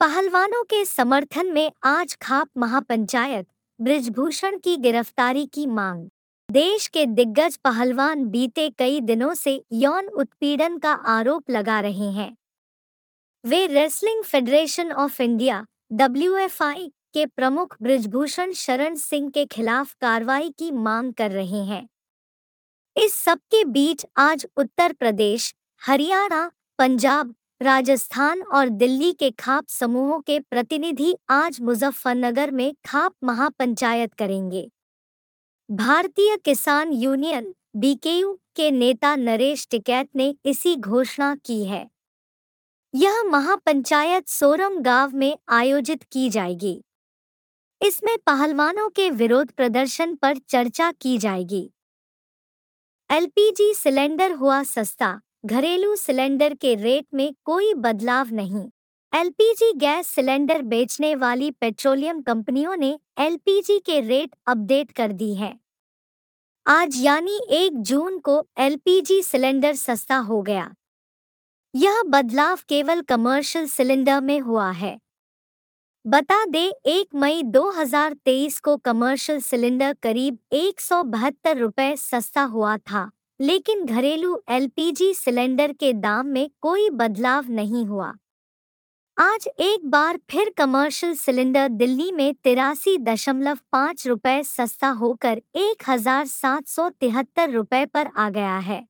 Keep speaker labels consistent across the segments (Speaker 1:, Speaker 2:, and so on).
Speaker 1: पहलवानों के समर्थन में आज खाप महापंचायत, ब्रिजभूषण की गिरफ्तारी की मांग। देश के दिग्गज पहलवान बीते कई दिनों से यौन उत्पीड़न का आरोप लगा रहे हैं। वे wrestling federation of India, WFI के प्रमुख ब्रिजभूषण शरण सिंह के खिलाफ कार्रवाई की मांग कर रहे हैं। इस सबके बीच आज उत्तर प्रदेश, हरियाणा, पंजाब राजस्थान और दिल्ली के खाप समूहों के प्रतिनिधि आज मुजफ्फरनगर में खाप महापंचायत करेंगे। भारतीय किसान यूनियन, बीकेयू के नेता नरेश टिकैत ने इसी घोषणा की है। यह महापंचायत सोरम गाँव में आयोजित की जाएगी। इसमें पहलवानों के विरोध प्रदर्शन पर चर्चा की जाएगी। एलपीजी सिलेंडर हुआ सस्ता घरेलू सिलेंडर के रेट में कोई बदलाव नहीं। एलपीजी गैस सिलेंडर बेचने वाली पेट्रोलियम कंपनियों ने एलपीजी के रेट अपडेट कर दी है। आज यानी एक जून को एलपीजी सिलेंडर सस्ता हो गया। यह बदलाव केवल कमर्शियल सिलेंडर में हुआ है। बता दें, एक मई 2023 को कमर्शियल सिलेंडर करीब एक रुपए सस्ता हुआ था। लेकिन घरेलू एलपीजी सिलेंडर के दाम में कोई बदलाव नहीं हुआ। आज एक बार फिर कमर्शियल सिलेंडर दिल्ली में तिरासी दशमलव पाँच रुपये सस्ता होकर एक हज़ार सात सौ तिहत्तर रुपये पर आ गया है।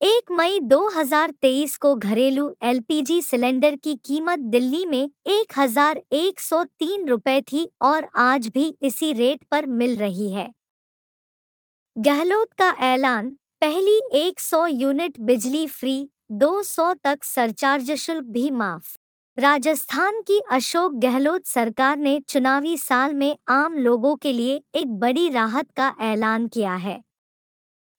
Speaker 1: एक मई 2023 को घरेलू एलपीजी सिलेंडर की कीमत दिल्ली में एक हज़ार एक सौ तीन रुपये थी और आज भी इसी रेट पर मिल रही है। गहलोत का ऐलान पहली 100 यूनिट बिजली फ्री 200 तक सरचार्ज शुल्क भी माफ़। राजस्थान की अशोक गहलोत सरकार ने चुनावी साल में आम लोगों के लिए एक बड़ी राहत का ऐलान किया है।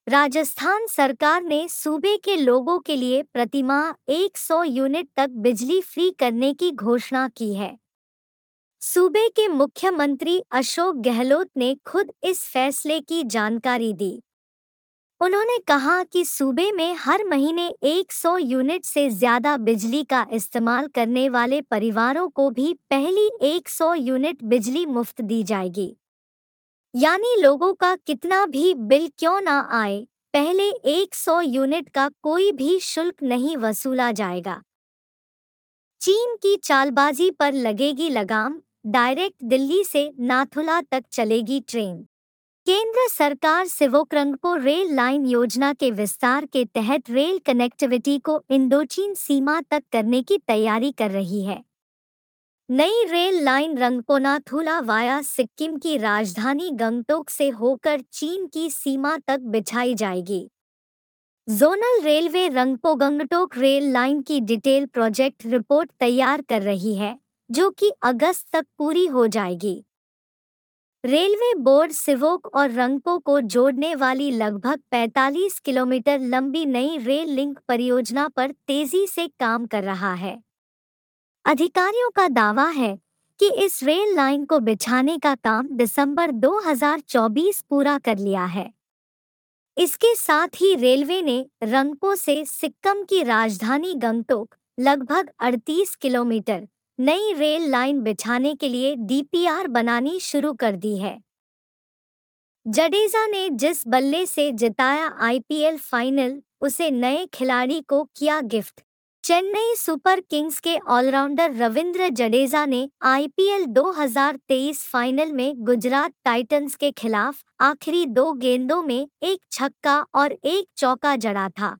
Speaker 1: राजस्थान सरकार ने सूबे के लोगों के लिए प्रतिमाह 100 यूनिट तक बिजली फ्री करने की घोषणा की है। सूबे के मुख्यमंत्री अशोक गहलोत ने खुद इस फैसले की जानकारी दी। उन्होंने कहा कि सूबे में हर महीने 100 यूनिट से ज़्यादा बिजली का इस्तेमाल करने वाले परिवारों को भी पहली 100 यूनिट बिजली मुफ़्त दी जाएगी। यानी लोगों का कितना भी बिल क्यों ना आए, पहले 100 यूनिट का कोई भी शुल्क नहीं वसूला जाएगा। चीन की चालबाजी पर लगेगी लगाम डायरेक्ट दिल्ली से नाथुला तक चलेगी ट्रेन। केंद्र सरकार सिवोक्रंगपो रेल लाइन योजना के विस्तार के तहत रेल कनेक्टिविटी को इंडोचीन सीमा तक करने की तैयारी कर रही है। नई रेल लाइन रंगपोनाथुला वाया सिक्किम की राजधानी गंगटोक से होकर चीन की सीमा तक बिछाई जाएगी। Zonal railway Rangpo Gangtok rail line की डिटेल प्रोजेक्ट रिपोर्ट तैयार कर रही है। जो कि अगस्त तक पूरी हो जाएगी। रेलवे बोर्ड सिवोक और रंगपो को जोड़ने वाली लगभग 45 किलोमीटर लंबी नई रेल लिंक परियोजना पर तेज़ी से काम कर रहा है। अधिकारियों का दावा है कि इस रेल लाइन को बिछाने का काम दिसंबर 2024 पूरा कर लिया है। इसके साथ ही रेलवे ने रंगपो से सिक्किम की राजधानी गंगटोक लगभग 38 किलोमीटर नई रेल लाइन बिछाने के लिए डीपीआर बनानी शुरू कर दी है। जडेजा ने जिस बल्ले से जिताया आईपीएल फाइनल उसे नए खिलाड़ी को किया गिफ्ट। चेन्नई सुपर किंग्स के ऑलराउंडर रविंद्र जडेजा ने आईपीएल 2023 फाइनल में गुजरात टाइटंस के खिलाफ आखिरी दो गेंदों में एक छक्का और एक चौका जड़ा था।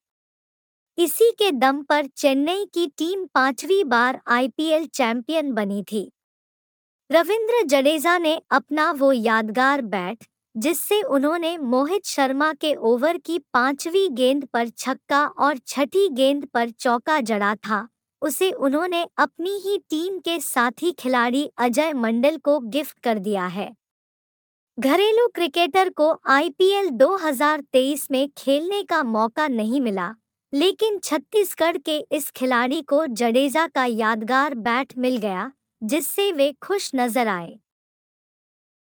Speaker 1: इसी के दम पर चेन्नई की टीम पांचवी बार आईपीएल चैंपियन बनी थी। रविंद्र जडेजा ने अपना वो यादगार बैट, जिससे उन्होंने मोहित शर्मा के ओवर की पांचवी गेंद पर छक्का और छठी गेंद पर चौका जड़ा था, उसे उन्होंने अपनी ही टीम के साथी खिलाड़ी अजय मंडल को गिफ्ट कर दिया है। घरेलू क्रिकेटर को आईपीएल 2023 में खेलने का मौका नहीं मिला। लेकिन छत्तीसगढ़ के इस खिलाड़ी को जडेजा का यादगार बैट मिल गया, जिससे वे खुश नज़र आए।